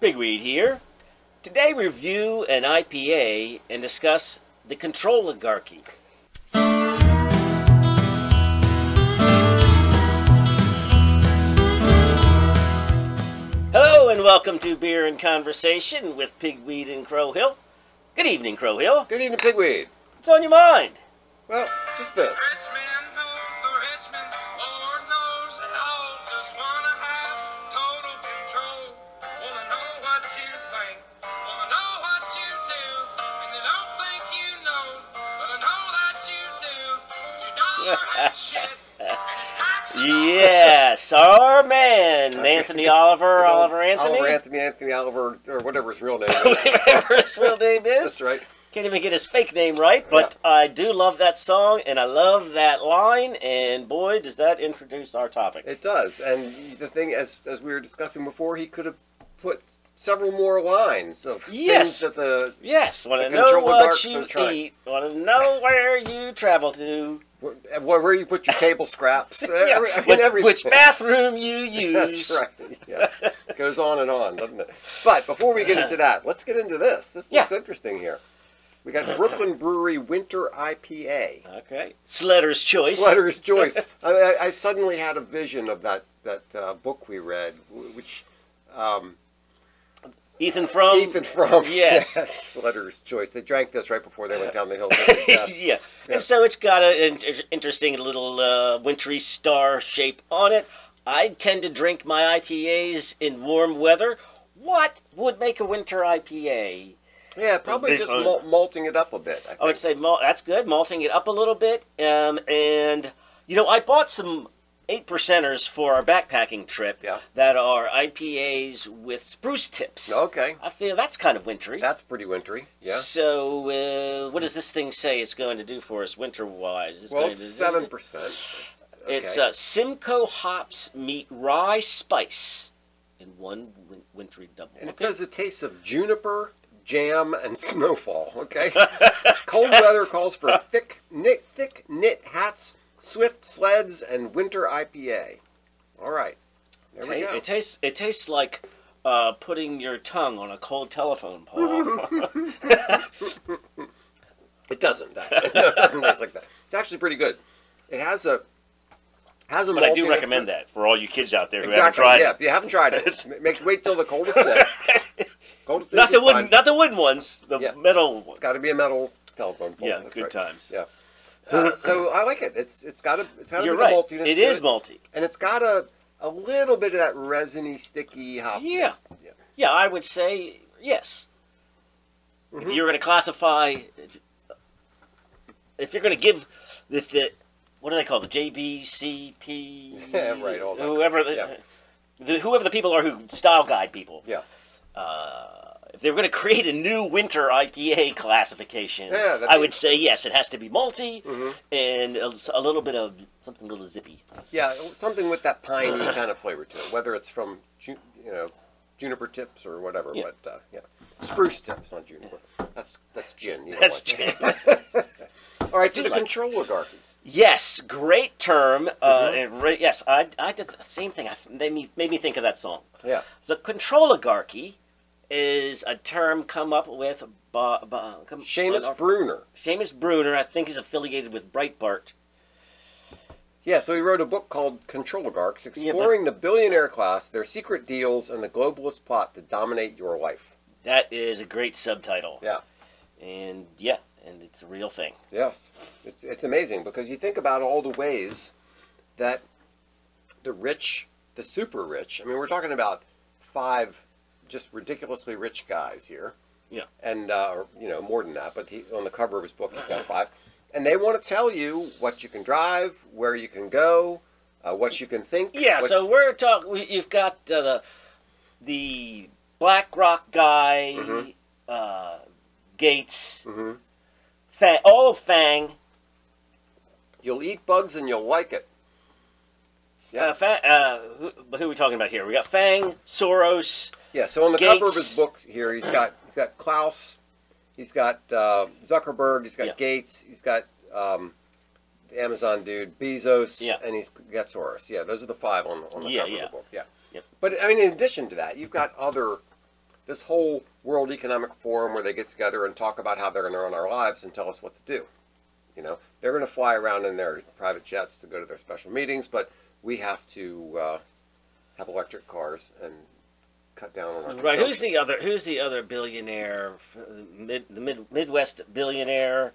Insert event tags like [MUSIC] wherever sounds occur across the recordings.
Pigweed here. Today, we review an IPA and discuss the control oligarchy. Hello, and welcome to Beer and Conversation with Pigweed and Crow Hill. Good evening, Crow Hill. Good evening, Pigweed. What's on your mind? Well, just this. Yes, our man, Anthony Oliver, [LAUGHS] Oliver Anthony. Oliver Anthony, Anthony Oliver, or whatever his real name is. [LAUGHS] Whatever his real name is. That's right. Can't even get his fake name right, but I do love that song and I love that line. And boy, does that introduce our topic. It does. And the thing, as as we were discussing before, he could have put several more lines of Yes. things that the yes, want to know what you eat. Want to know where you travel to. Where, where you put your table scraps. [LAUGHS] Yeah, every- I mean, everything. which bathroom you [LAUGHS] use. That's right. Yes, [LAUGHS] goes on and on, doesn't it? But before we get into that, let's get into this. This Yeah. looks interesting here. We got Brooklyn Brewery Winter IPA. Okay. Sledder's Choice. Sledder's Choice. I, I, I suddenly had a vision of that that uh, book we read, which um, Ethan Frome. Ethan Frome [LAUGHS] yes. Sledder's Choice. They drank this right before they went down the hill. to their deaths. [LAUGHS] yeah. Yeah. And so it's got an inter- interesting little uh, wintry star shape on it. I tend to drink my IPAs in warm weather. What would make a winter IPA? yeah, probably just mal- malting it up a bit. I, I would say mal- that's good, malting it up a little bit. Um, and you know, I bought some eight percenters for our backpacking trip Yeah. that are IPAs with spruce tips. Okay, I feel that's kind of wintry. that's pretty wintry. Yeah. So, uh, what does this thing say it's going to do for us winter-wise? It's Well, going it's to seven percent. Okay. It's uh, Simcoe hops meet rye spice in one win- wintry double. And it Okay. says it tastes of juniper, jam, and [LAUGHS] snowfall. Okay. [LAUGHS] Cold weather calls for thick knit, thick knit hats, swift sleds, and winter IPA. All right. There we Ta- go. it tastes. It tastes like uh, putting your tongue on a cold telephone pole. [LAUGHS] It doesn't. Actually. No, it doesn't taste like that. It's actually pretty good. It has a has a. but I do maltiness recommend to that for all you kids out there who Exactly. haven't tried yeah. it. If you haven't tried it, [LAUGHS] m- make wait till the coldest day. [LAUGHS] coldest day Not the wooden, not the wooden ones. The Yeah. metal ones. It's got to be a metal telephone pole. Yeah, That's good right. times. Yeah. Uh, so I like it. It's it's got a it's got a You're bit right. of maltiness. It is it, malty. and it's got a a little bit of that resiny, sticky hop. Yeah. yeah. Yeah, I would say yes. If Mhm. you're going to classify, if, if you're going to give the, the what do they call the JBCP? Yeah, [LAUGHS] right, all Whoever the, of- the whoever the people are who style guide people. Yeah. Uh, if they were going to create a new winter IPA classification, Yeah, I would say yes. It has to be malty Mhm. and a, a little bit of something a little zippy. Yeah, something with that piney [COUGHS] kind of flavor to it, whether it's from you know juniper tips or whatever. Yeah. But uh, yeah, spruce tips, not juniper. That's that's gin. you know That's what. [LAUGHS] All right, so do the like- control oligarchy. Yes, great term. Uh, Mhm. and re- yes, I, I did the same thing. I, made, me, made me think of that song. Yeah. The control oligarchy is a term come up with by, by, come, Seamus uh, Bruner. Seamus Bruner. I think is affiliated with Breitbart. Yeah, so he wrote a book called Controligarchs, exploring the billionaire class, their secret deals, and the globalist plot to dominate your life. That is a great subtitle. Yeah. And yeah, and it's a real thing. Yes, it's it's amazing because you think about all the ways that the rich, the super rich. I mean, we're talking about five just ridiculously rich guys here. Yeah. And uh, or, you know more than that, but he, on the cover of his book, he's got five, and they want to tell you what you can drive, where you can go, uh, what you can think. Yeah, so you- we're talking. You've got uh, the the BlackRock guy, Mhm. uh, Gates, Mhm. Fang, all of Fang. you'll eat bugs and you'll like it. Yeah. Uh, Fa- uh, who, who are we talking about here? We got Fang, Soros. Yeah, so on the cover of his book here, he's got he's got Klaus, he's got uh, Zuckerberg, he's got Yeah. Gates, he's got um, the Amazon dude, Bezos, Yeah. and he's got Soros. Yeah, those are the five on, on the Yeah, cover yeah. of the book. Yeah. Yep. But I mean, in addition to that, you've got other this whole World Economic Forum where they get together and talk about how they're going to run our lives and tell us what to do. You know, they're going to fly around in their private jets to go to their special meetings, but we have to uh, have electric cars and cut down on our Right. Who's consumption. the other? Who's the other billionaire? f- Mid, the mid, Midwest billionaire.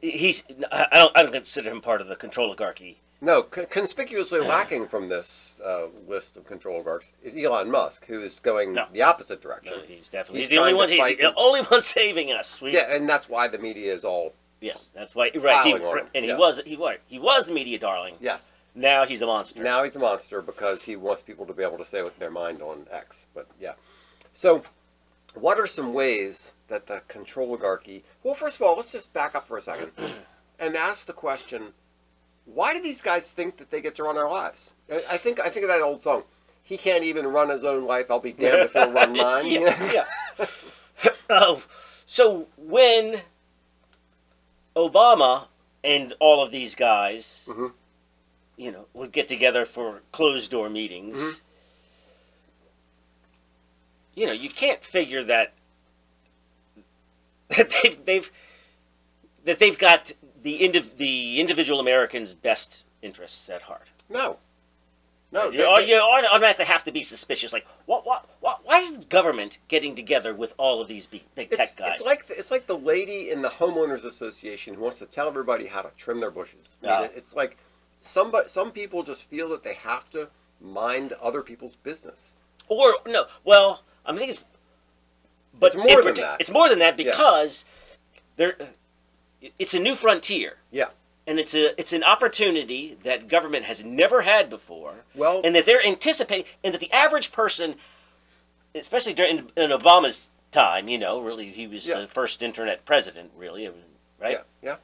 He's. I I don't. I don't consider him part of the control oligarchy. No, c- conspicuously [CLEARS THROAT] lacking from this uh, list of control oligarchs is Elon Musk, who is going No. the opposite direction. So he's definitely He's he's the only trying one. He's fight the only [LAUGHS] one saving us. We, Yeah, and that's why the media is all Yes, that's why. Right. He, on him, and he yes. was. He was. He was the media darling. yes. Now he's a monster. Now he's a monster because he wants people to be able to say what their mind on X. But yeah. So, what are some ways that the control oligarchy? Well, first of all, let's just back up for a second [CLEARS THROAT] and ask the question: Why do these guys think that they get to run our lives? I I think I think of that old song. He can't even run his own life. I'll be damned if he'll run [LAUGHS] mine. yeah. [LAUGHS] yeah. oh, so when Obama and all of these guys, Mhm. You know, would get together for closed door meetings, Mhm. you know, you can't figure that that they've, they've that they've got the indiv- the individual American's best interests at heart. No. No. you, they- you automatically have to be suspicious. Like, what, what, what, why is the government getting together with all of these big, big tech It's, guys? it's like the, it's like the lady in the homeowners association who wants to tell everybody how to trim their bushes. I mean, Yeah. it's like somebody some people just feel that they have to mind other people's business. or no, well, I think it's, but It's more than that. It's more than that Yes. because there, it's a new frontier, Yeah. and it's a it's an opportunity that government has never had before, Well, and that they're anticipating, and that the average person, especially during in Obama's time, you know, really he was Yeah. the first internet president, really, right? yeah, yeah.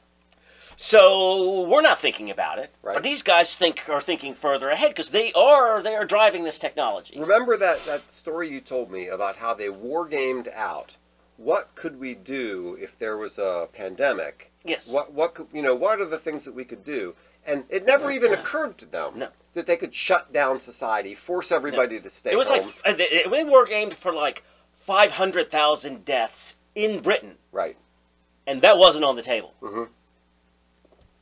So we're not thinking about it, Right. but these guys think are thinking further ahead because they are they are driving this technology. Remember that that story you told me about how they war gamed out. What could we do if there was a pandemic? Yes. What what could, you know? What are the things that we could do? And it never even occurred to them No. that they could shut down society, force everybody to stay It was home. like they, they were aimed for like five hundred thousand deaths in Britain, right. and that wasn't on the table. Mm-hmm.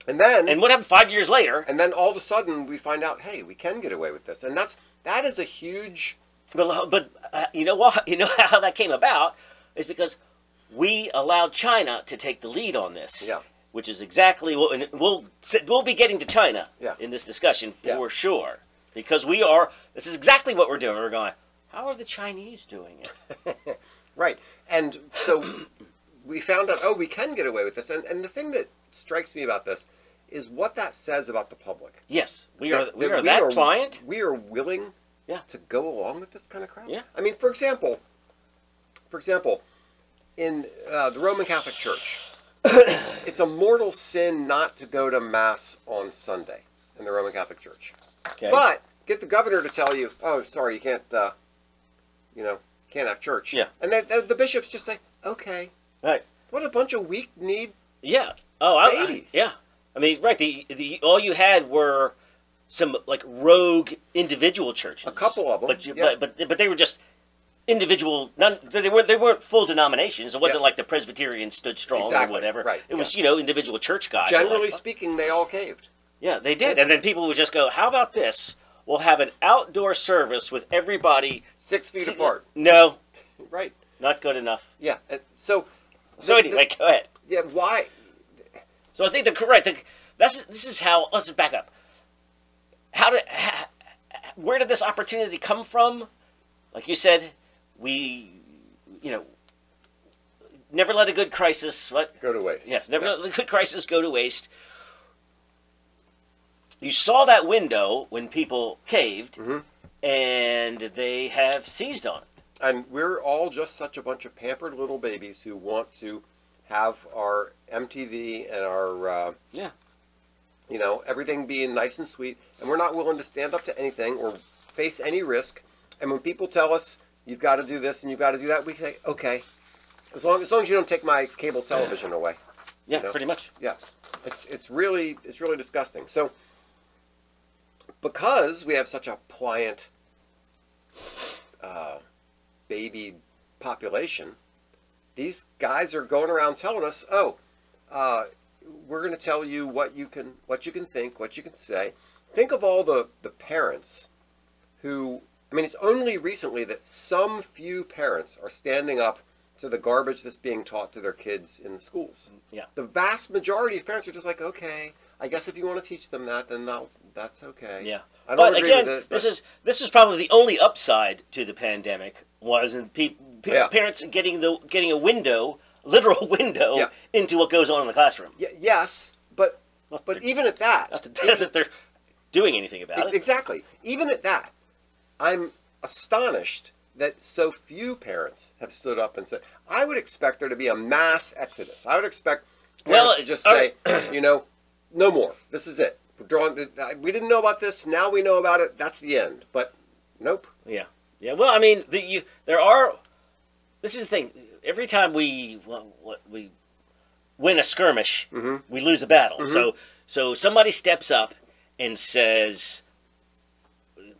And then And what happened five years later? and then all of a sudden we find out, hey, we can get away with this, and that's that is a huge But, but uh, you know what? [LAUGHS] You know how that came about is because we allowed China to take the lead on this. Yeah. Which is exactly what and we'll we'll be getting to China Yeah. in this discussion for Yeah. sure because we are. This is exactly what we're doing. We're going. How are the Chinese doing it? [LAUGHS] right. And so we found out, oh, we can get away with this, and and the thing that strikes me about this is what that says about the public. Yes, we are. That- we that are that pliant. We are willing Yeah. to go along with this kind of crap. Yeah. I mean, for example, for example, in uh, the Roman Catholic Church, it's, it's a mortal sin not to go to mass on Sunday in the Roman Catholic Church. Okay. But get the governor to tell you, oh, sorry, you can't, uh, you know, can't have church. Yeah. And then the bishops just say, okay. Right. What a bunch of weak need. Yeah. Oh, I, I- Babies. yeah. I mean, right. The the all you had were some like rogue individual churches. A couple of 'em, But you, yeah. but, but but they were just individual. None. They weren't. They weren't full denominations. It wasn't Yeah. like the Presbyterians stood strong Exactly, or whatever. right, It was you know individual church guys. were like, Generally speaking, they all caved. Yeah, they did. And then people would just go, "How about this? We'll have an outdoor service with everybody Six feet apart. No, Right. not good enough. Yeah. So. So the- anyway, go ahead. yeah. Why? So I think the correct. The, that's this is how. Let's back up. How did? ha where did this opportunity come from? Like you said, we, you know, never let a good crisis. What? Go to waste. Yes, never Yeah. let a good crisis go to waste. You saw that window when people caved, Mhm. and they have seized on it. And we're all just such a bunch of pampered little babies who want to have our MTV and our, uh, Yeah. you know, everything being nice and sweet, and we're not willing to stand up to anything or face any risk. And when people tell us you've got to do this and you've got to do that, we say, okay, as long as long as you don't take my cable television away. Yeah, You know? pretty much. Yeah, it's it's really it's really disgusting. So because we have such a pliant uh, baby population, these guys are going around telling us, "Oh, uh, we're going to tell you what you can what you can think, what you can say." Think of all the the parents who I mean, it's only recently that some few parents are standing up to the garbage that's being taught to their kids in the schools. Yeah. The vast majority of parents are just like, "Okay, I guess if you want to teach them that, then that, that's okay." Yeah. I don't but agree again, with it. this is this is probably the only upside to the pandemic was in pe- pe- Yeah. parents getting the getting a window, [LAUGHS] literal window, Yeah. into what goes on in the classroom. Y- yes, but Not but even at that, Not that, that they're doing anything about it. exactly. Even at that, I'm astonished that so few parents have stood up and said, "I would expect there to be a mass exodus. I would expect parents Well, to just say, uh, [CLEARS THROAT] you know, no more. This is it. We're drawing. We didn't know about this. Now we know about it. That's the end." But nope. Yeah, yeah. Well, I mean, the, you, there are. This is the thing. Every time we well, we win a skirmish, Mhm. we lose a battle. Mhm. So so somebody steps up and says,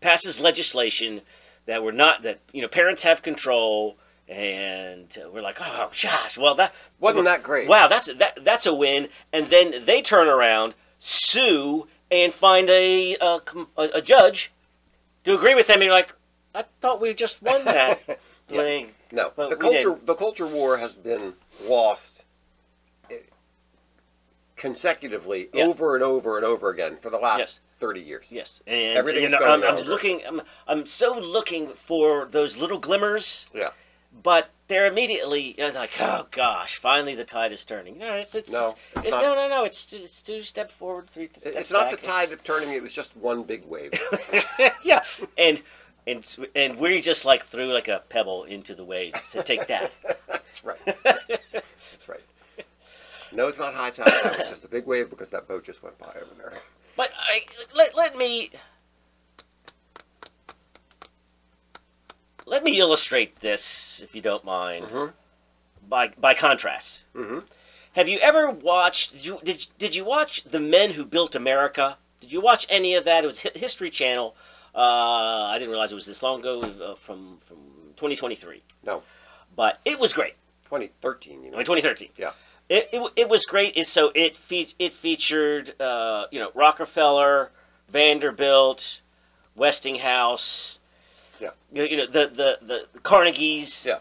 passes legislation that we're not that you know parents have control, and we're like, oh gosh, well that Wasn't that great? Wow, that's that that's a win. And then they turn around, sue, and find a a, a judge to agree with them. And you're like, I thought we just won that. [LAUGHS] Yeah. thing. No, the culture the culture war has been lost eh, consecutively Yeah. over and over and over again for the last Yes. thirty years. Yes, and Everything's you know, going I'm, I'm looking. I'm, I'm so looking for those little glimmers, Yeah. but they're immediately. I was like, oh gosh, finally the tide is turning. No, it's, it's, No, it's it- not. no, no, no. It's it's two steps forward, three. It- steps It's not the back. tide of turning; it was just one big wave. [LAUGHS] yeah, and and and we just like threw like a pebble into the waves to take that. [LAUGHS] That's right. That's right. No, it's not high tide. It's just a big wave because that boat just went by over there. But I, let, let me let me illustrate this, if you don't mind, Mhm. by by contrast. Mhm. Have you ever watched? Did you did, did you watch The Men Who Built America? Did you watch any of that? It was Hi- History Channel. Uh, I didn't realize it was this long ago, uh, from from 2023. No, But it was great. 2013. You I mean, 2013. Yeah. It, it, it was great. It, so it fe- it featured uh, you know Rockefeller, Vanderbilt, Westinghouse, Yeah. you know, you know the, the, the Carnegies, Yeah.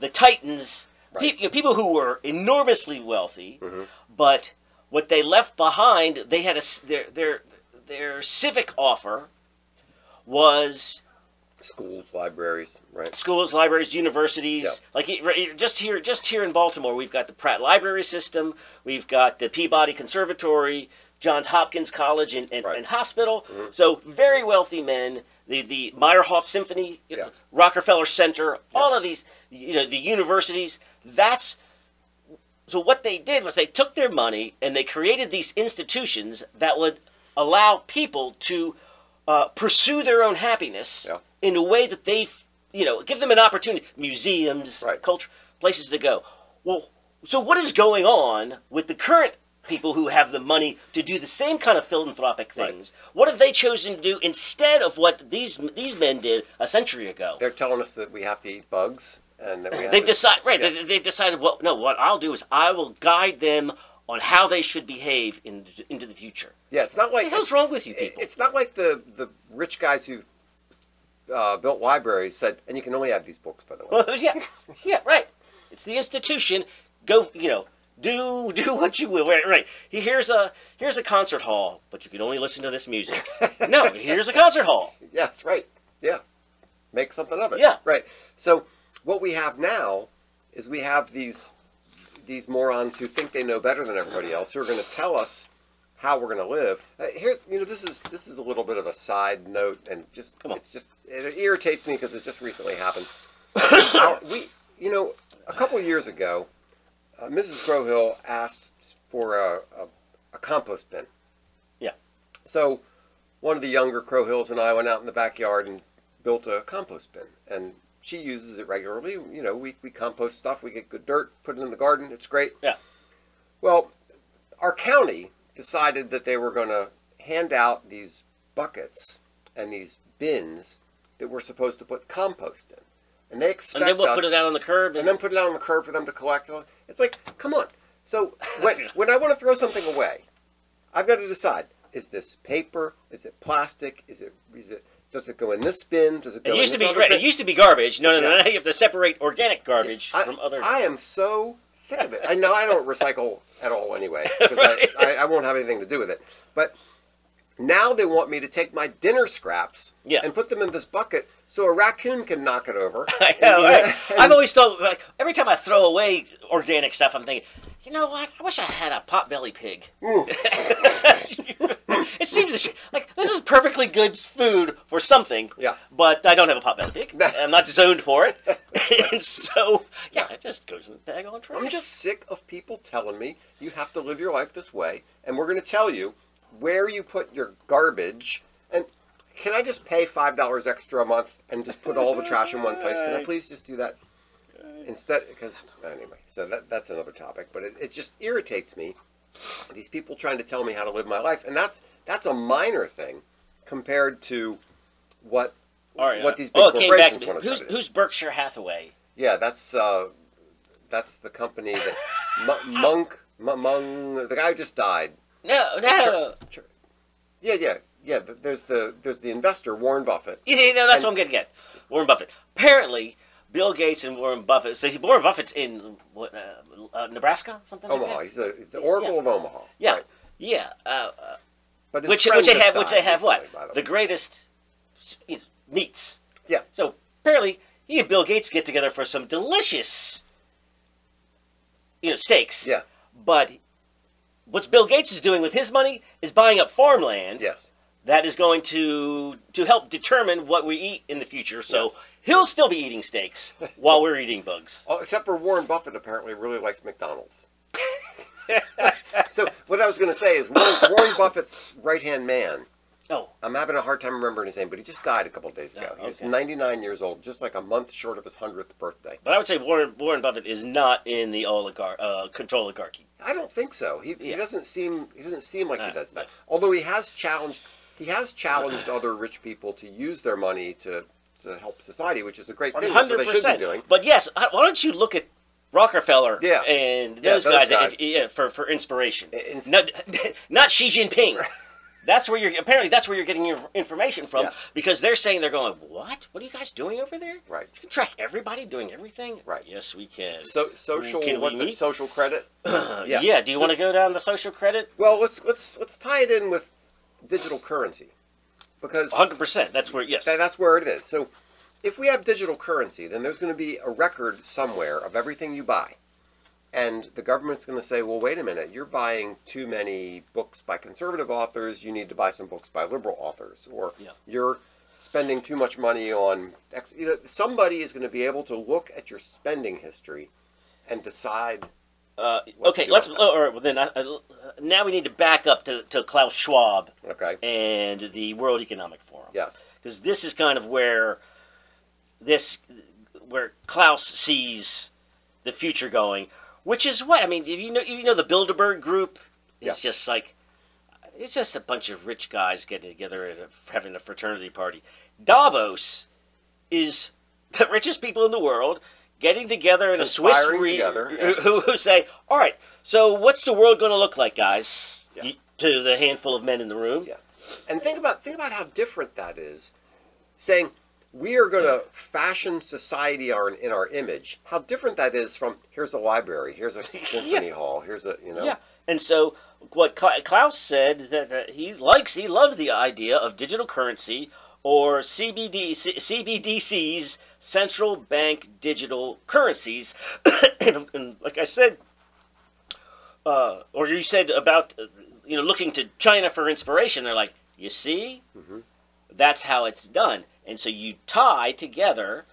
the Titans, Right. pe- you know, people who were enormously wealthy, Mhm. but what they left behind, they had a their their their civic offer was Schools, libraries, right? schools, libraries, universities. Yeah. Like it- just here, just here in Baltimore, we've got the Pratt Library System, we've got the Peabody Conservatory, Johns Hopkins College and, and, Right. and Hospital. Mhm. So very wealthy men. The the Meyerhoff Symphony, Yeah. Rockefeller Center, all of these, you know, the universities. That's so what they did was they took their money and they created these institutions that would allow people to uh, pursue their own happiness Yeah. in a way that they, you know, give them an opportunity. Museums, Right. culture, places to go. Well, so what is going on with the current people who have the money to do the same kind of philanthropic Right. things? What have they chosen to do instead of what these these men did a century ago? They're telling us that we have to eat bugs and that we [LAUGHS] have They've decided, right? Yeah. They, they've decided. Well, no. What I'll do is I will guide them on how they should behave in, into the future. Yeah, it's not What like the hell's wrong with you people? It's not like the the rich guys who uh, built libraries said, and you can only have these books, by the way. Well, yeah, yeah, right. It's the institution. Go, you know, do do [LAUGHS] what you will. Right, right. Here's a here's a concert hall, but you can only listen to this music. [LAUGHS] no, here's a concert hall. Yes, right. Yeah. Make something of it. Yeah. Right. So what we have now is we have these these morons who think they know better than everybody else who are going to tell us how we're going to live. Uh, here's you know this is this is a little bit of a side note and just Come on. it's just it irritates me because it just recently happened. [COUGHS] Our- we you know a couple years ago, uh, Mrs. Crowhill asked for a, a, a compost bin. Yeah. So one of the younger Crowhills and I went out in the backyard and built a compost bin. And she uses it regularly. You know, we, we compost stuff, we get good dirt, put it in the garden, it's great. Yeah. Well, our county decided that they were going to hand out these buckets and these bins that we're supposed to put compost in. and they expect And then we'll us, put it out on the curb. and then put it out on the curb for them to collect. It's like, come on. So [LAUGHS] when when I want to throw something away, I've got to decide: is this paper? Is it plastic? Is it is it does it go in this bin? Does it go it in used to this be other right. bin? It used to be garbage. No, no, no. Now you have to separate organic garbage I, from other. I am so sick of it. I know I don't [LAUGHS] recycle at all anyway because [LAUGHS] Right. I, I, I won't have anything to do with it. But now they want me to take my dinner scraps Yeah. and put them in this bucket so a raccoon can knock it over. [LAUGHS] I And, know, know, right? and- I've always thought like every time I throw away organic stuff, I'm thinking, you know what? I wish I had a potbelly pig. Mm. [LAUGHS] it seems a sh- like this is perfectly good food for something. Yeah. But I don't have a potbelly [LAUGHS] pig. I'm not zoned for it, [LAUGHS] and so yeah, it just goes in the daggone trash. I'm just sick of people telling me you have to live your life this way, and we're going to tell you where you put your garbage. And can I just pay five dollars extra a month and just put all the trash in one place? Can I please just do that instead? Because anyway, so that that's another topic. But it, it just irritates me. These people trying to tell me how to live my life, and that's that's a minor thing compared to what right, what uh, these big oh, it came back corporations want to Who's, do. who's Berkshire Hathaway? Yeah, that's uh, that's the company that M- Monk M- Mung, the guy who just died. No, no. Sure. Yeah, yeah, yeah. There's the there's the investor Warren Buffett. Yeah, no, that's And- what I'm getting at. Warren Buffett. Apparently, Bill Gates and Warren Buffett. So he- Warren Buffett's in what, uh, uh, Nebraska, something like Omaha. that. He's the, the Oracle of Omaha. Yeah, Right. yeah. Uh, uh, But which which they have which they have what the greatest s- you know, meats. Yeah. So apparently, he and Bill Gates get together for some delicious, you know, steaks. Yeah. But what Bill Gates is doing with his money is buying up farmland. Yes. that is going to to help determine what we eat in the future. So Yes. He'll still be eating steaks while we're eating bugs. [LAUGHS] Oh, except for Warren Buffett apparently really likes McDonald's. [LAUGHS] so what I was going to say is Warren, Warren Buffett's right hand man. Oh, I'm having a hard time remembering his name, but he just died a couple days ago. Oh, He's 99 years old, just like a month short of his 100th birthday. but I would say Warren Warren Buffett is not in the oligarch uh, control oligarchy. I don't think so. He, he doesn't seem he doesn't seem like he Uh, does that. Although he has challenged he has challenged other rich people to use their money to to help society, which is a great thing. Hundred they should be percent. doing. But yes, why don't you look at Rockefeller Yeah. and Yeah, those, those guys, guys. if- yeah, for for inspiration. In- Not, [LAUGHS] not Xi Jinping. [LAUGHS] That's where you're apparently that's where you're getting your information from Yes. because they're saying they're going, what? What are you guys doing over there? Right. You can track everybody doing everything. Right. Yes, we can. So social Can what's it? Social credit. Uh, [CLEARS THROAT] yeah. yeah. Do you So- want to go down the social credit? Well, let's let's let's tie it in with digital currency because 100%. That's where, yes. That- that's where it is. So, if we have digital currency, then there's going to be a record somewhere of everything you buy. And the government's going to say, well, wait a minute, you're buying too many books by conservative authors, you need to buy some books by liberal authors. Or Yeah. you're spending too much money on. X. You know, somebody is going to be able to look at your spending history and decide. Uh, okay, let's. about Or well, then, uh, uh, now we need to back up to, to Klaus Schwab Okay. and the World Economic Forum. Yes. Because this is kind of where this, where Klaus sees the future going, which is what I mean. If you know, you know the Bilderberg Group. It's Yeah. just like, it's just a bunch of rich guys getting together and having a fraternity party. Davos is [LAUGHS] the richest people in the world getting together in a Swiss re- together, yeah. who, who say, "All right, so what's the world going to look like, guys?" Yeah. To the handful of men in the room. Yeah. And think about think about how different that is. Saying we are going to fashion society our, in our image. How different that is from here's a library, here's a [LAUGHS] symphony hall, here's a you know. Yeah, and so what Klaus said that he likes, he loves the idea of digital currency or CBD, C- CBDCs, central bank digital currencies, [COUGHS] and, and like I said, uh, or you said about you know looking to China for inspiration. They're like, you see, that's how it's done, and so you tie together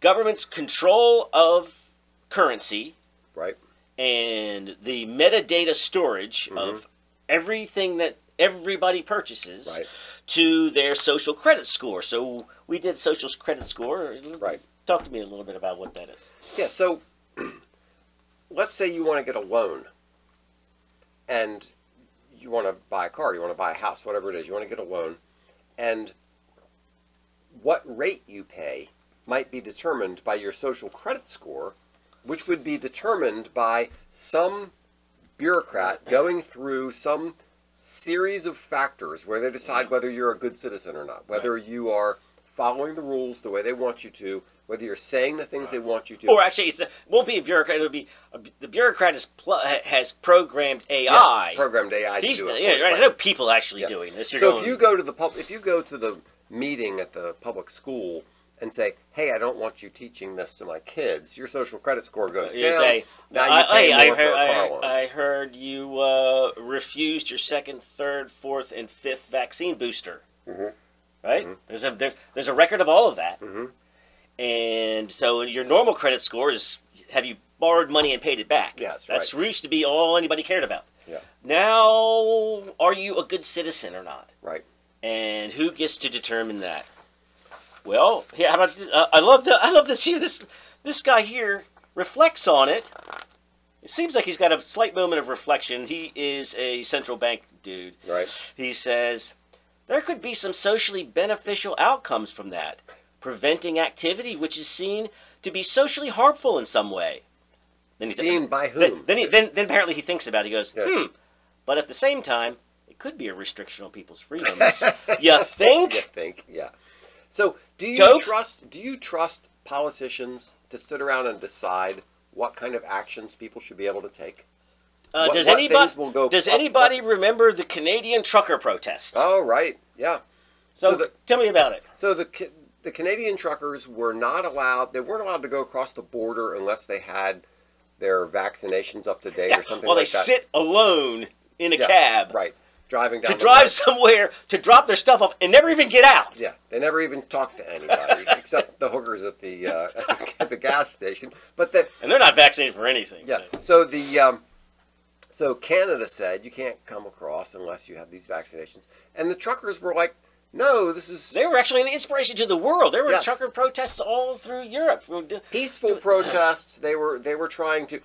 government's control of currency Right. and the metadata storage of everything that everybody purchases Right. To their social credit score. So we did social credit score. Right. Talk to me a little bit about what that is. Yeah, so [CLEARS THROAT] let's say you want to get a loan and you want to buy a car, you want to buy a house, whatever it is, you want to get a loan, and what rate you pay might be determined by your social credit score, which would be determined by some bureaucrat going through some series of factors where they decide mm-hmm. whether you're a good citizen or not, whether you are following the rules the way they want you to, whether you're saying the things they want you to. Or actually, it's, it won't be a bureaucrat. It'll be a, the bureaucrat is pl- has programmed AI. Yes, programmed AI to He's do it. yeah, right. right. There's no people actually Yeah. doing this. You're so going, if you go to the pub, if you go to the meeting at the public school and say, "Hey, I don't want you teaching this to my kids," your social credit score goes you down. say, now I, you pay hey, I more heard, for a I, car heard, loan. I heard you uh, refused your second, third, fourth, and fifth vaccine booster. Mhm. Right? There's a there's, there's a record of all of that. Mhm. And so your normal credit score is have you borrowed money and paid it back? Yes, That's right. used to be all anybody cared about. Yeah. Now, are you a good citizen or not? Right. And who gets to determine that? Well, yeah, how about this? Uh, I love the I love this here. This this guy here reflects on it. It seems like he's got a slight moment of reflection. He is a central bank dude. Right. He says there could be some socially beneficial outcomes from that, preventing activity which is seen to be socially harmful in some way. Then he- Seen by then, whom? then, he, then, then apparently he thinks about it. He goes, Yeah. hmm. But at the same time, it could be a restriction on people's freedoms. [LAUGHS] you think? You think? Yeah. So, do you Dope? trust? Do you trust politicians to sit around and decide what kind of actions people should be able to take? Uh, What- does what anybody does up- anybody remember the Canadian trucker protest? Oh, right. Yeah. so so the- tell me about it. So the the Canadian truckers were not allowed. They weren't allowed to go across the border unless they had their vaccinations up to date Yeah, or something like that. well, like they that. sit alone in a Yeah, cab Right. Driving down to drive road. somewhere to drop their stuff off and never even get out. Yeah, they never even talked to anybody [LAUGHS] except the hookers at the, uh, [LAUGHS] at the at the gas station. But the, And they're not vaccinated for anything. Yeah. So the um, so Canada said you can't come across unless you have these vaccinations, and the truckers were like, "No, this is They were actually an inspiration to the world. There were Yes. trucker protests all through Europe. Peaceful protests. They were they were trying to."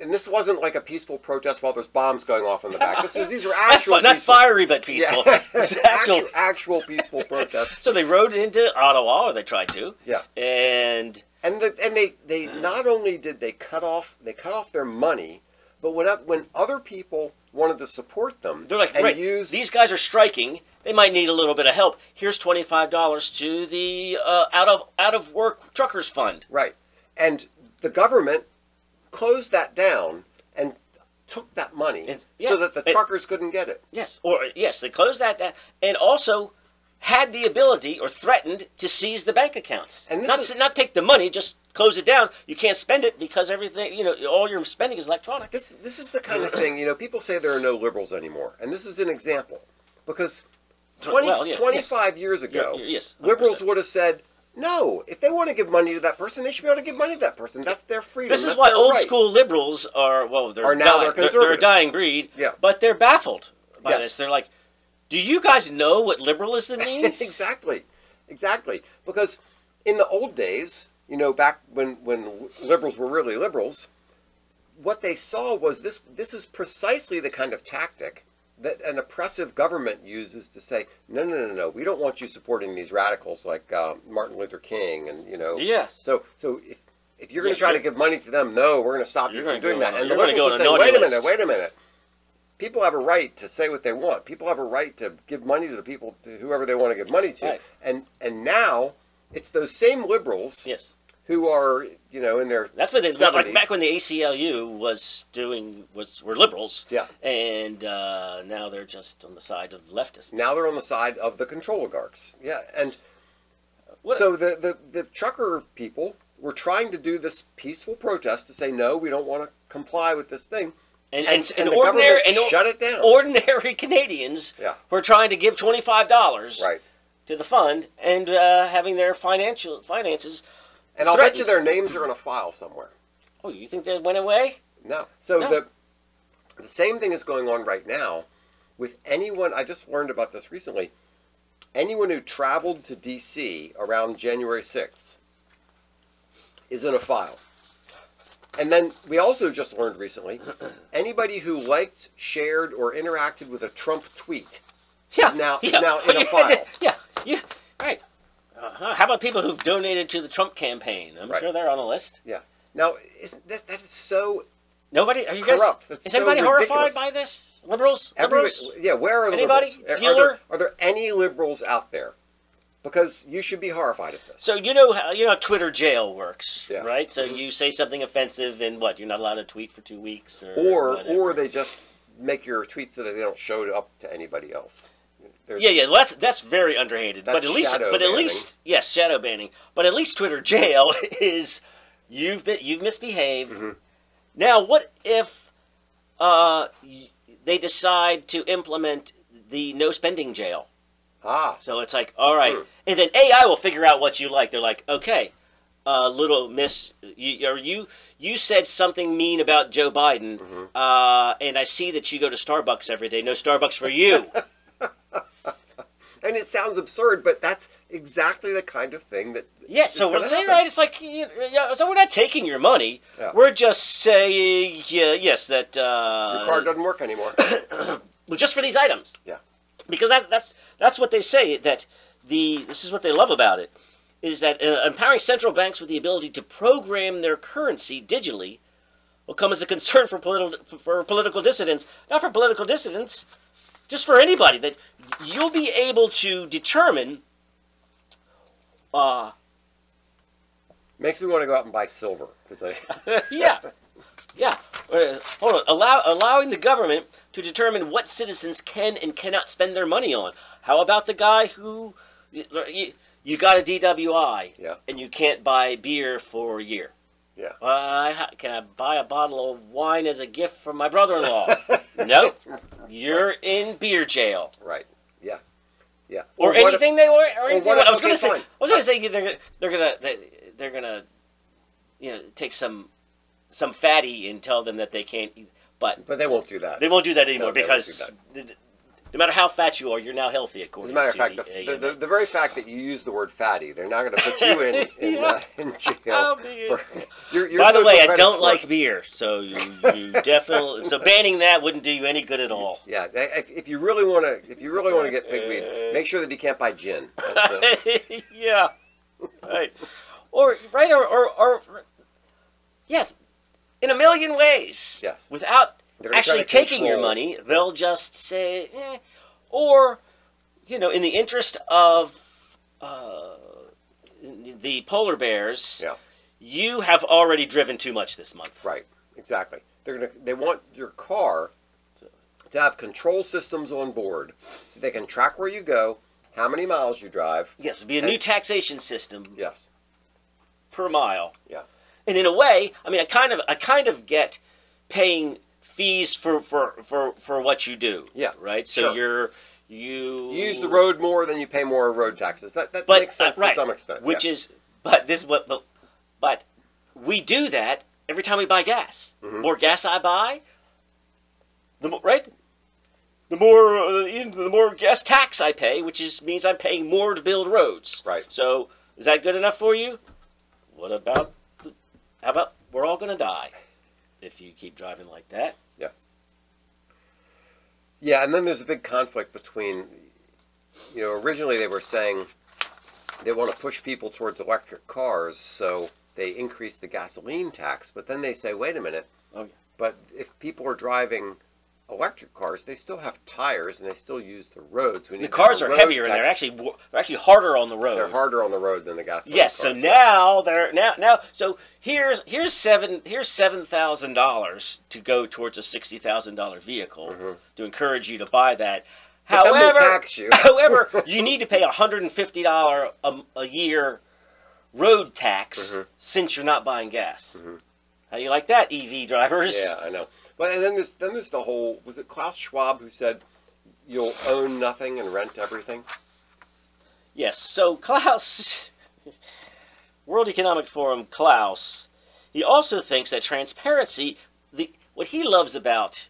And this wasn't like a peaceful protest while there's bombs going off in the back. This is, these are [LAUGHS] Not, actual not peaceful, fiery, but peaceful. Yeah, [LAUGHS] actual, actual- actual peaceful protests. [LAUGHS] So they rode into Ottawa, or they tried to. Yeah. And And the, and they, they not only did they cut off they cut off their money, but when when other people wanted to support them they're like, right, use these guys are striking. They might need a little bit of help. Here's twenty five dollars to the uh, out of out of work truckers fund. right, and the government closed that down and took that money And- so that the it- truckers couldn't get it. Yes, or yes, they closed that down, and also had the ability or threatened to seize the bank accounts. And this not is- not take the money, just close it down. You can't spend it because everything you know, all your spending is electronic. This this is the kind of thing you know. People say there are no liberals anymore, and this is an example because 20, Well, yeah, 25 years ago, Yeah, yes, liberals would have said. No, if they want to give money to that person, they should be able to give money to that person. That's their freedom. This is That's why old right. school liberals are well, they're Are now dying. they're they're, they're a dying breed. Yeah. but they're baffled by Yes. this. They're like, "Do you guys know what liberalism [LAUGHS] means?" exactly, exactly. Because in the old days, you know, back when when liberals were really liberals, what they saw was this. This is precisely the kind of tactic that an oppressive government uses to say, no, no, no, no, we don't want you supporting these radicals like uh, Martin Luther King, and you know, Yes. So, so if if you're going Yeah, to try to give money to them, no, we're going to stop you from doing that. on- And the liberals are saying, wait a minute, wait a minute. People have a right to say what they want. People have a right to give money to the people, to whoever they want to give money to. Right. And and now it's those same liberals yes, who are, you know, in their that's what they like back when the ACLU was doing was were liberals. Yeah. and uh, now they're just on the side of leftists. now they're on the side of the control oligarchs. Yeah, and What- so the, the the trucker people were trying to do this peaceful protest to say no, we don't want to comply with this thing, and, and, and, and and the ordinary government and shut it down. ordinary [LAUGHS] Canadians Yeah. were trying to give twenty five dollars right. to the fund and uh, having their financial finances. And I'll bet you their names are in a file somewhere. Oh, you think they went away? No. So No. the the same thing is going on right now with anyone. I just learned about this recently. Anyone who traveled to D.C. around January sixth is in a file. And then we also just learned recently, [CLEARS THROAT] anybody who liked, shared, or interacted with a Trump tweet Yeah. now- yeah. now [LAUGHS] in a You had to- file. Yeah. You right. Uh-huh. How about people who've donated to the Trump campaign? I'm Right. sure they're on the list. Yeah. Now, isn't that, that is so Nobody? Are you Corrupt. guys? That's is so anybody ridiculous. horrified by this? Liberals? Everybody, yeah, where are the Anybody? liberals? Are- there, are there any liberals out there? Because you should be horrified at this. So you know how you know how Twitter jail works, Yeah. right? So Mhm. you say something offensive, and what? You're not allowed to tweet for two weeks, or Or or they just make your tweets so that they don't show it up to anybody else. There's, Yeah, yeah, well, that's that's very underhanded. but at least, but at least, yes, shadow banning. But at least Twitter jail [LAUGHS] is you've been you've misbehaved. Mhm. Now, what if uh, they decide to implement the no spending jail? Ah, So it's like, all right, Hmm. and then AI will figure out what you like. They're like, okay, uh, little miss, you, or you you said something mean about Joe Biden, Mm-hmm. uh, and I see that you go to Starbucks every day. No Starbucks for you. [LAUGHS] and it sounds absurd, but that's exactly the kind of thing that. Yeah, so we're saying, right? It's like, you yeah, so we're not taking your money. Yeah. We're just saying, yeah, yes, that uh, Your card doesn't work anymore. well, [COUGHS] just for these items. Yeah. Because that, that's that's what they say that the this is what they love about it is that uh, empowering central banks with the ability to program their currency digitally will come as a concern for political for political dissidents, not for political dissidents, just for anybody that you'll be able to determine. Uh, Makes me want to go out and buy silver. [LAUGHS] Yeah, yeah. Hold on. Allow, allowing the government to determine what citizens can and cannot spend their money on. How about the guy who you, you got a DWI Yeah. and you can't buy beer for a year? Yeah. Uh, can I buy a bottle of wine as a gift from my brother-in-law? [LAUGHS] nope. You're in beer jail. right. Yeah. Yeah. Or if- anything they want. Or anything. what if- I was okay, gonna say. fine. I was gonna say they're they're gonna they, they're gonna you know take some some fatty and tell them that they can't. But but they won't do that. they won't do that anymore won't because no matter how fat you are, you're now healthy. As a matter of fact, the, the, the, the, very fact that you use the word fatty, they're not going to put you in [LAUGHS] in, Yeah. uh, in jail. Man. For, your, your By the way, I don't score- like beer, so you, you definitely so banning that wouldn't do you any good at all. Yeah, if, if you really want to, if you really want to get pigweed, make sure that you can't buy gin. [LAUGHS] Yeah, right. Or right, or, or or yeah, in a million ways. Yes. Without They're gonna try actually taking your money, they'll just say, eh. or you know, in the interest of uh, the polar bears, Yeah. you have already driven too much this month. Right, exactly. They're gonna, they want your car to have control systems on board, so they can track where you go, how many miles you drive. Yes, it'd be a And- new taxation system Yes. per mile. Yeah. And in a way, I mean, I kind of, I kind of get paying fees for for for for what you do. Yeah, Right. So sure. you're you You use the road more than you pay more road taxes. That, that but makes sense uh, right, to some extent. Which yeah. is, but this is what, but, but we do that every time we buy gas. Mhm. More gas I buy, the more right. The more uh, the more gas tax I pay, which is means I'm paying more to build roads. Right. So is that good enough for you? What about? The, how about we're all gonna die if you keep driving like that? Yeah, and then there's a big conflict between, you know, originally they were saying they want to push people towards electric cars, so they increase the gasoline tax. But then they say, wait a minute, Oh, yeah. but if people are driving electric cars, they still have tires and they still use the roads. We The need cars are heavier and they're actually they're actually harder on the road. they're harder on the road than the gasoline Yes, so cars. now they're now now so here's here's seven here's seven thousand dollars to go towards a sixty thousand dollar vehicle Mhm. to encourage you to buy that. But However, tax you. [LAUGHS] however, [LAUGHS] you need to pay a hundred and fifty dollar a year road tax Mhm. since you're not buying gas. Mhm. How you like that, EV drivers? Yeah, I know. But and then there's then there's the whole was it Klaus Schwab who said you'll own nothing and rent everything? Yes. So Klaus, [LAUGHS] World Economic Forum Klaus, he also thinks that transparency, the what he loves about,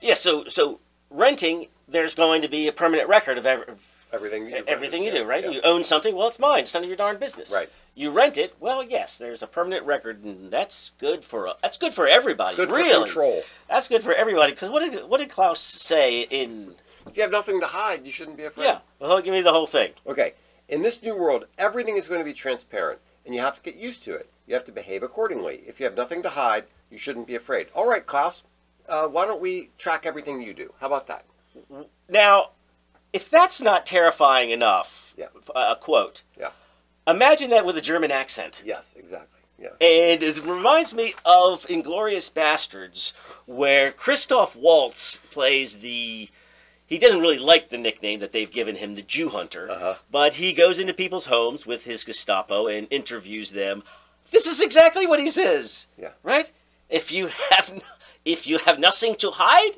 yeah. So so renting, there's going to be a permanent record of every, Everything you've everything you rented, do, right? yeah, You own something, well, it's mine. It's none of your darn business. Right. You rent it, well, yes, there's a permanent record, and that's good for that's good for everybody. It's good really, for control. that's good for everybody. Because what did what did Klaus say in? If you have nothing to hide, you shouldn't be afraid. Yeah, well, give me the whole thing. Okay. In this new world, everything is going to be transparent, and you have to get used to it. You have to behave accordingly. If you have nothing to hide, you shouldn't be afraid. All right, Klaus, uh, why don't we track everything you do? How about that? Now, if that's not terrifying enough, Yeah. a quote. Yeah. Imagine that with a German accent. Yes, exactly. Yeah. And it reminds me of Inglourious Basterds, where Christoph Waltz plays the. He doesn't really like the nickname that they've given him, the Jew Hunter, Uh-huh. but he goes into people's homes with his Gestapo and interviews them. This is exactly what he says. Yeah. Right? If you have, if you have nothing to hide,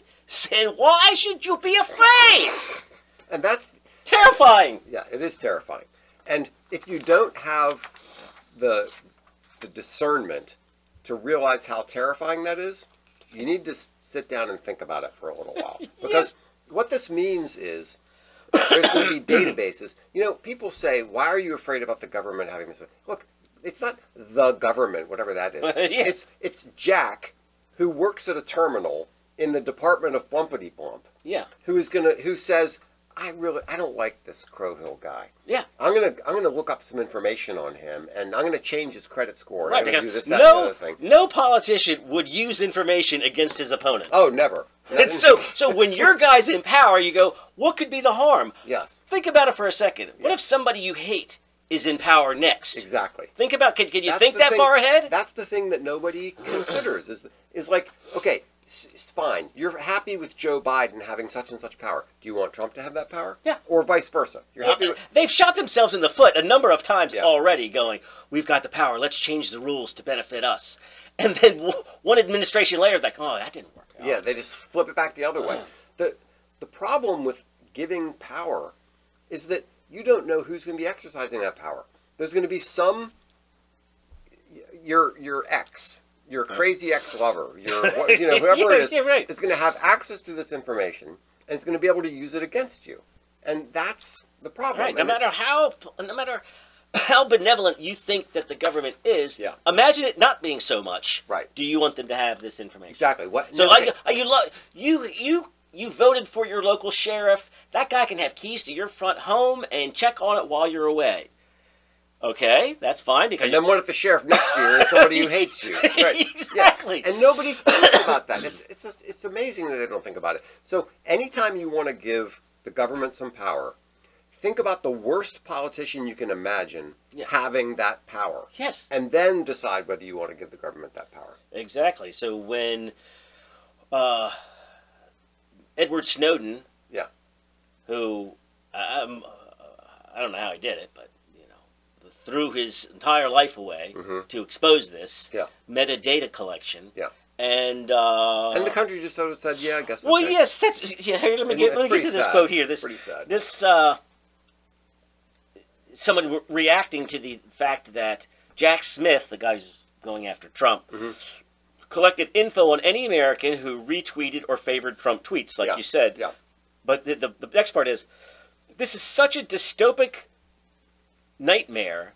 then why should you be afraid? And that's Terrifying. Yeah, it is terrifying. And if you don't have the the discernment to realize how terrifying that is, you need to sit down and think about it for a little [LAUGHS] while. Because what this means is there's going to be databases. You know, people say, "Why are you afraid about the government having this?" Look, it's not the government, whatever that is. [LAUGHS] Yeah. It's it's Jack who works at a terminal in the Department of Bumpity Bump Yeah. who is gonna who says I really I don't like this Crowhill guy. Yeah. I'm gonna I'm gonna look up some information on him and I'm gonna change his credit score. Right, I'm because do this, that, and the no, other thing. no politician would use information against his opponent. Oh, never. [LAUGHS] And so, so when your guy's in power, you go, what could be the harm? yes, Think about it for a second. What if somebody you hate is in power next? exactly. Think about, can, can you That's think that thing- far ahead? That's the thing that nobody considers. Is is like okay, it's fine. You're happy with Joe Biden having such and such power. Do you want Trump to have that power? Yeah. Or vice versa. You're happy with They've shot themselves in the foot a number of times Yeah. already, going, "We've got the power. Let's change the rules to benefit us." [LAUGHS] And then one administration later, like, "Oh, that didn't work." out." Yeah, they just flip it back the other way. [CLEARS THROAT] The the problem with giving power is that you don't know who's going to be exercising that power. There's going to be some your your ex, your crazy ex lover, your [LAUGHS] you know whoever it is Yeah, right. is going to have access to this information and is going to be able to use it against you, and that's the problem. Right. No And it- matter how, no matter how benevolent you think that the government is, Yeah. imagine it not being so much. Right. Do you want them to have this information? exactly what. So no, like, okay. are you lo- you you you voted for your local sheriff. That guy can have keys to your front home and check on it while you're away. Okay, that's fine because And then what if the sheriff next year is somebody who hates you? [LAUGHS] Right. Yeah. Exactly. And nobody thinks about that. It's it's just, it's amazing that they don't think about it. So anytime you want to give the government some power, think about the worst politician you can imagine Yeah. having that power. Yes. And then decide whether you want to give the government that power. exactly. So when uh, Edward Snowden, Yeah. who um, I don't know how he did it, but threw his entire life away Mhm. to expose this Yeah. metadata collection. Yeah. And uh, And the country just sort of said, "Yeah, I guess." Well, okay. yes, that's yeah. Here, let me And get, let me get to this sad. quote here. This Pretty sad. This uh, someone re- reacting to the fact that Jack Smith, the guy who's going after Trump, Mm-hmm. collected info on any American who retweeted or favored Trump tweets, like Yeah. you said. Yeah. But the, the the next part is, this is such a dystopic nightmare.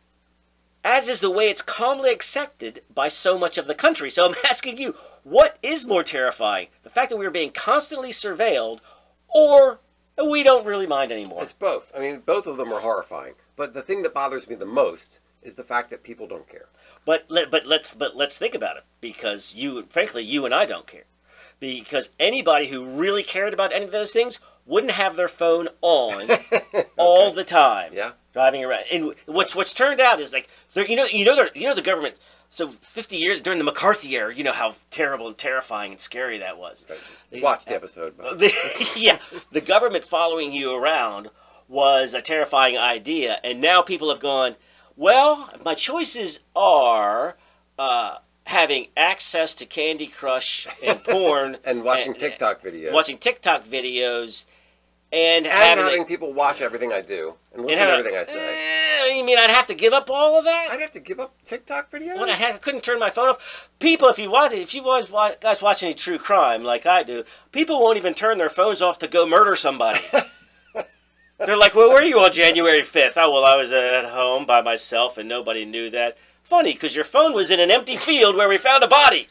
As is the way it's calmly accepted by so much of the country. So I'm [LAUGHS] asking you, what is more terrifying? The fact that we're being constantly surveilled, or we don't really mind anymore? It's both. I mean, both of them are horrifying. But the thing that bothers me the most is the fact that people don't care. But let, but let's but let's think about it because you frankly you and I don't care because anybody who really cared about any of those things wouldn't have their phone on [LAUGHS] all the time Yeah. Driving around and what's what's turned out is like they're, you know you know they're, you know the government so 50 years during the McCarthy era you know how terrible and terrifying and scary that was Watch the episode. The, [LAUGHS] yeah, the government following you around was a terrifying idea, and now people have gone. Well, my choices are uh, having access to Candy Crush and porn, [LAUGHS] and watching TikTok videos. watching TikTok videos, and, and having, having people watch everything I do and and listen to everything I say. Eh, you mean I'd have to give up all of that? I'd have to give up TikTok videos. When I had, couldn't turn my phone off. People, if you watch, if you guys wa- guys watch any true crime like I do, people won't even turn their phones off to go murder somebody. [LAUGHS] They're like, "Well, where were you on January 5th? Oh, well, I was at home by myself, and nobody knew that." Funny, because your phone was in an empty field where we found a body.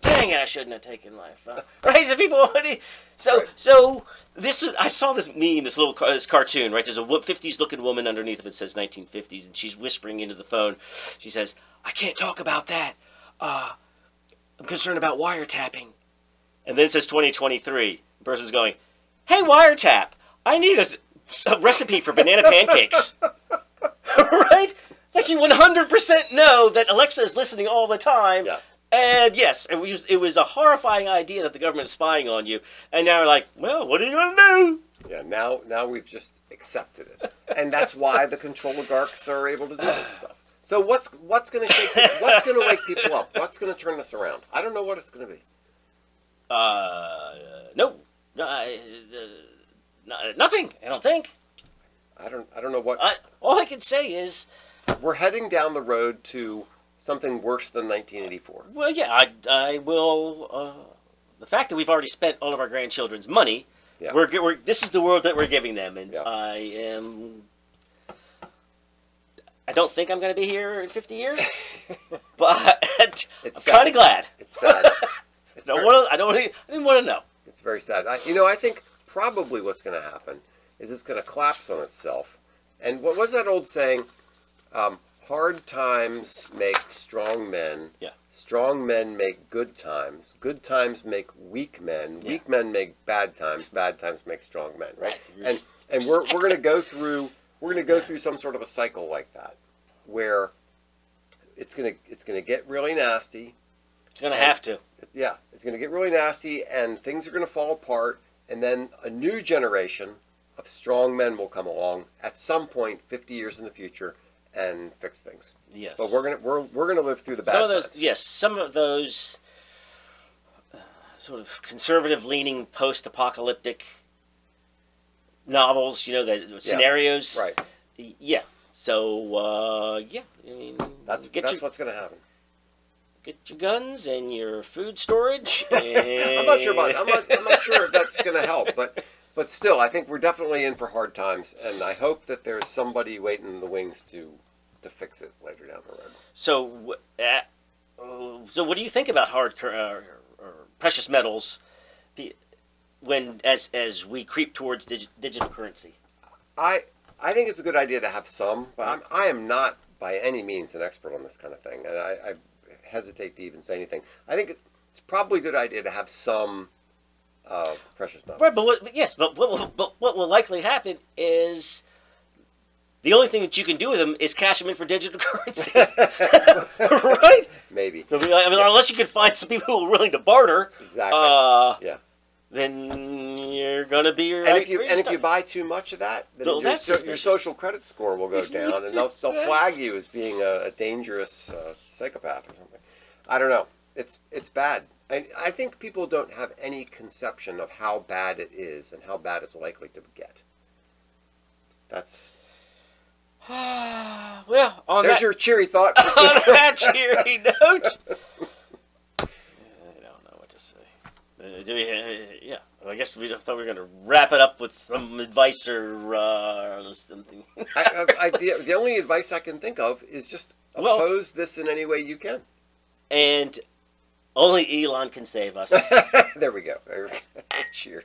Dang it! I shouldn't have taken my phone. [LAUGHS] Right? So people, [LAUGHS] So Right. so this is I saw this meme, this little this cartoon, right? There's a 50s looking woman underneath of it says 1950s, and she's whispering into the phone. She says, "I can't talk about that. Uh, I'm concerned about wiretapping." And then it says 2023. The person's going, "Hey, wiretap, I need a recipe for banana pancakes." [LAUGHS] right? It's like you 100% know that Alexa is listening all the time. Yes. And yes, it was, it was a horrifying idea that the government is spying on you. And now you're like, well, what are you going to do? Yeah, now now we've just accepted it, and that's why the Controligarchs are able to do this [SIGHS] stuff. So what's what's going to shake? What's going to wake people up? What's going to turn this around? I don't know what it's going to be. Uh, no. Uh, no- nothing, I don't think. I don't I don't know what I, all I can say is, we're heading down the road to something worse than 1984. well, yeah, I, I will. Uh, the fact that we've already spent all of our grandchildren's money, Yeah. we're, we're this is the world that we're giving them, and Yeah. I am. I don't think I'm going to be here in 50 years, [LAUGHS] but It's [LAUGHS] I'm kind of glad. It's sad. [LAUGHS] It's I, very, wanna, I don't. I didn't want to know. it's very sad. I, you know, I think probably what's going to happen is it's going to collapse on itself. And what was that old saying? Um, hard times make strong men. Yeah. Strong men make good times. Good times make weak men. Weak men make bad times. Bad times make strong men. Right. Right. And and we're we're going to go through we're going to go through some sort of a cycle like that, where it's going to it's going to get really nasty. It's going to have to. Yeah, it's going to get really nasty, and things are going to fall apart, and then a new generation of strong men will come along at some point, 50 years in the future, and fix things. Yes. But we're gonna we're we're gonna live through the bad some of those, times. yes, some of those uh, sort of conservative-leaning post-apocalyptic novels, you know, the scenarios. Right. Yeah. So uh, yeah, I mean, That's that's your what's gonna happen. get your guns and your food storage. And... [LAUGHS] I'm not sure about I'm not I'm not sure if that's gonna help, but but still, I think we're definitely in for hard times, and I hope that there's somebody waiting in the wings to to fix it later down the road. So, uh, so what do you think about hard uh, or precious metals when as as we creep towards dig- digital currency? I I think it's a good idea to have some, but I'm, I am not by any means an expert on this kind of thing, and I, I hesitate to even say anything. I think it's probably a good idea to have some uh, precious metals. Right, but what, yes, but what, will, but what will likely happen is the only thing that you can do with them is cash them in for digital [LAUGHS] currency, [LAUGHS] right? Maybe I mean, mean, unless you can find some people who are willing to barter, exactly. uh, yeah, then you're gonna be and if you and if you buy too much of that, then Well, your, so, your social credit score will go down, and they'll they'll flag you as being a, a dangerous uh, psychopath or something. I don't know. It's it's bad. I, I think people don't have any conception of how bad it is and how bad it's likely to get. That's [SIGHS] well, on there's that, your cheery thought. [LAUGHS] on that cheery [LAUGHS] note, I don't know what to say. Uh, do we, uh, yeah, I guess we thought we were going to wrap it up with some advice or, uh, or something. [LAUGHS] I, I, I, the, the only advice I can think of is just Well- oppose this in any way you can. and only Elon can save us. [LAUGHS] there we go. [LAUGHS] Cheers.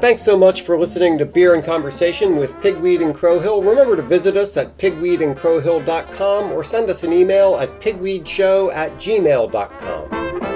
Thanks so much for listening to Beer and Conversation with Pigweed and Crowhill. Remember to visit us at pigweedandcrowhill.com or send us an email at pigweedshow at gmail.com.